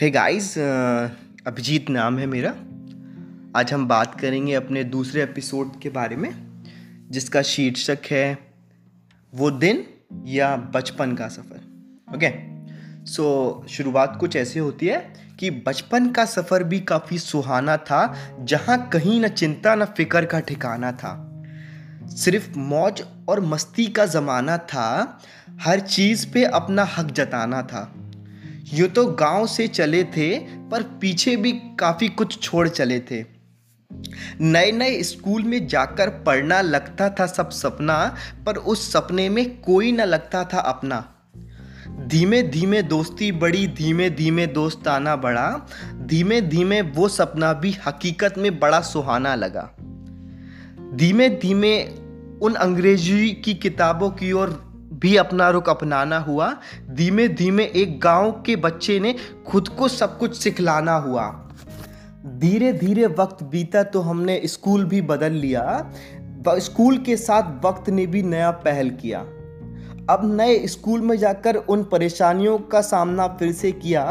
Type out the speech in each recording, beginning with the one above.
Hey guys Abhijit नाम है मेरा। आज हम बात करेंगे अपने दूसरे एपिसोड के बारे में, जिसका शीर्षक है, वो दिन या बचपन का सफ़र। ओके सो शुरुआत कुछ ऐसे होती है कि बचपन का सफ़र भी काफ़ी सुहाना था, जहाँ कहीं ना चिंता, न फ़िक्र का ठिकाना था। सिर्फ़ मौज और मस्ती का ज़माना था, हर चीज़ पे अपना हक जताना था। यूँ तो गाँव से चले थे, पर पीछे भी काफ़ी कुछ छोड़ चले थे। नए नए स्कूल में जाकर पढ़ना लगता था सब सपना, पर उस सपने में कोई ना लगता था अपना। धीमे धीमे दोस्ती बड़ी धीमे धीमे दोस्त आना बढ़ा धीमे धीमे वो सपना भी हकीकत में बड़ा सुहाना लगा। धीमे धीमे उन अंग्रेज़ी की किताबों की ओर भी अपना रुख अपनाना हुआ। धीमे धीमे एक गाँव के बच्चे ने खुद को सब कुछ सिखलाना हुआ। धीरे धीरे वक्त बीता तो हमने स्कूल भी बदल लिया। स्कूल के साथ वक्त ने भी नया पहल किया। अब नए स्कूल में जाकर उन परेशानियों का सामना फिर से किया।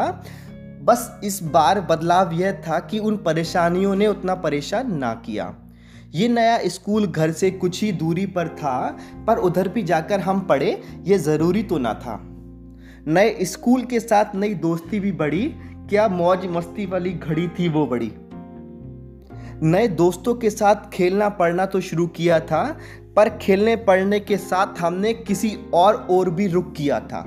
बस इस बार बदलाव यह था कि उन परेशानियों ने उतना परेशान ना किया। ये नया स्कूल घर से कुछ ही दूरी पर था, पर उधर भी जाकर हम पढ़े, ये ज़रूरी तो ना था। नए स्कूल के साथ नई दोस्ती भी बढ़ी, क्या मौज मस्ती वाली घड़ी थी वो बड़ी। नए दोस्तों के साथ खेलना पढ़ना तो शुरू किया था, पर खेलने पढ़ने के साथ हमने किसी और और भी रुक किया था।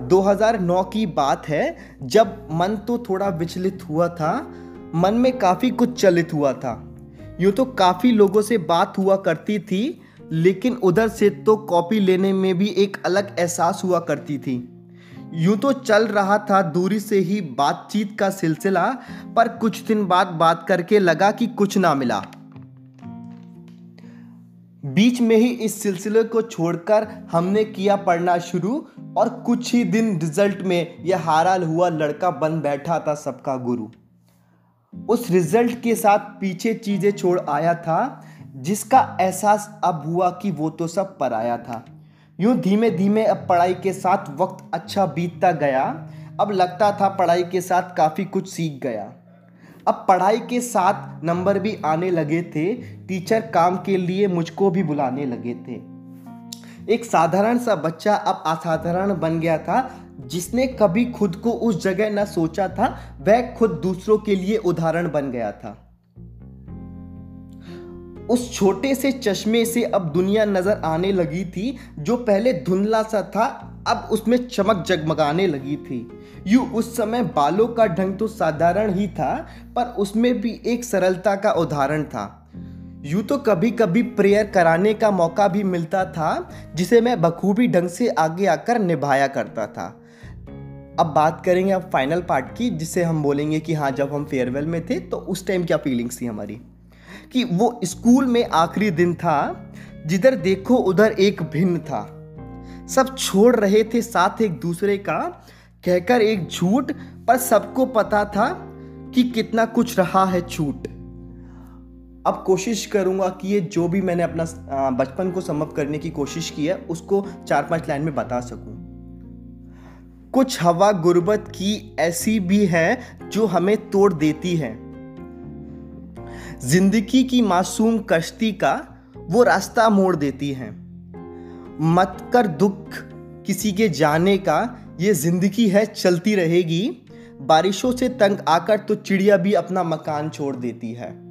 2009 की बात है, जब मन तो थोड़ा विचलित हुआ था, मन में काफ़ी कुछ चलित हुआ था। यूँ तो काफ़ी लोगों से बात हुआ करती थी, लेकिन उधर से तो कॉपी लेने में भी एक अलग एहसास हुआ करती थी। यूँ तो चल रहा था दूरी से ही बातचीत का सिलसिला, पर कुछ दिन बाद बात करके लगा कि कुछ ना मिला। बीच में ही इस सिलसिले को छोड़कर हमने किया पढ़ना शुरू, और कुछ ही दिन रिज़ल्ट में यह हाराल हुआ लड़का बन बैठा था सबका गुरु। उस रिज़ल्ट के साथ पीछे चीज़ें छोड़ आया था, जिसका एहसास अब हुआ कि वो तो सब पर आया था। यूँ धीमे धीमे अब पढ़ाई के साथ वक्त अच्छा बीतता गया, अब लगता था पढ़ाई के साथ काफ़ी कुछ सीख गया। अब पढ़ाई के साथ नंबर भी आने लगे थे, टीचर काम के लिए मुझको भी बुलाने लगे थे। एक साधारण सा बच्चा अब असाधारण बन गया था, जिसने कभी खुद को उस जगह न सोचा था, वह खुद दूसरों के लिए उदाहरण बन गया था। उस छोटे से चश्मे से अब दुनिया नज़र आने लगी थी, जो पहले धुंधला सा था, अब उसमें चमक जगमगाने लगी थी। यू उस समय बालों का ढंग तो साधारण ही था, पर उसमें भी एक सरलता का उदाहरण था। यूँ तो कभी कभी प्रेयर कराने का मौका भी मिलता था, जिसे मैं बखूबी ढंग से आगे आकर निभाया करता था। अब बात करेंगे अब फाइनल पार्ट की जिसे हम बोलेंगे कि हाँ जब हम फेयरवेल में थे तो उस टाइम क्या फीलिंग्स थी हमारी? कि वो स्कूल में आखिरी दिन था, जिधर देखो उधर एक भिन्न था। सब छोड़ रहे थे साथ एक दूसरे का, कहकर एक झूठ, पर सबको पता था कि कितना कुछ रहा है छूट। अब कोशिश करूँगा कि ये जो भी मैंने अपना बचपन को समअप करने की कोशिश की है, उसको चार पाँच लाइन में बता सकूँ। कुछ हवा गुर्बत की ऐसी भी है, जो हमें तोड़ देती है। ज़िंदगी की मासूम कश्ती का वो रास्ता मोड़ देती है। मत कर दुख किसी के जाने का, ये ज़िंदगी है, चलती रहेगी। बारिशों से तंग आकर तो चिड़िया भी अपना मकान छोड़ देती है।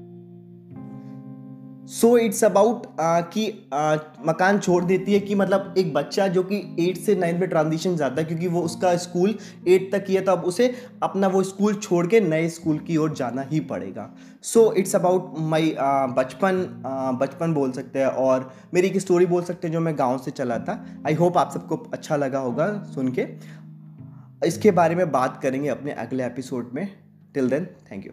सो इट्स अबाउट कि uh, मकान छोड़ देती है कि मतलब एक बच्चा जो कि एट से नाइन्थ में ट्रांजिशन जाता है क्योंकि वो उसका स्कूल एट तक किया तो अब उसे अपना वो स्कूल छोड़ के नए स्कूल की ओर जाना ही पड़ेगा। सो इट्स अबाउट माई बचपन uh, बचपन बोल सकते हैं और मेरी एक स्टोरी बोल सकते हैं जो मैं गाँव से चला था। आई होप आप सबको अच्छा लगा होगा सुन के। इसके बारे में बात करेंगे अपने अगले एपिसोड में। Till then thank you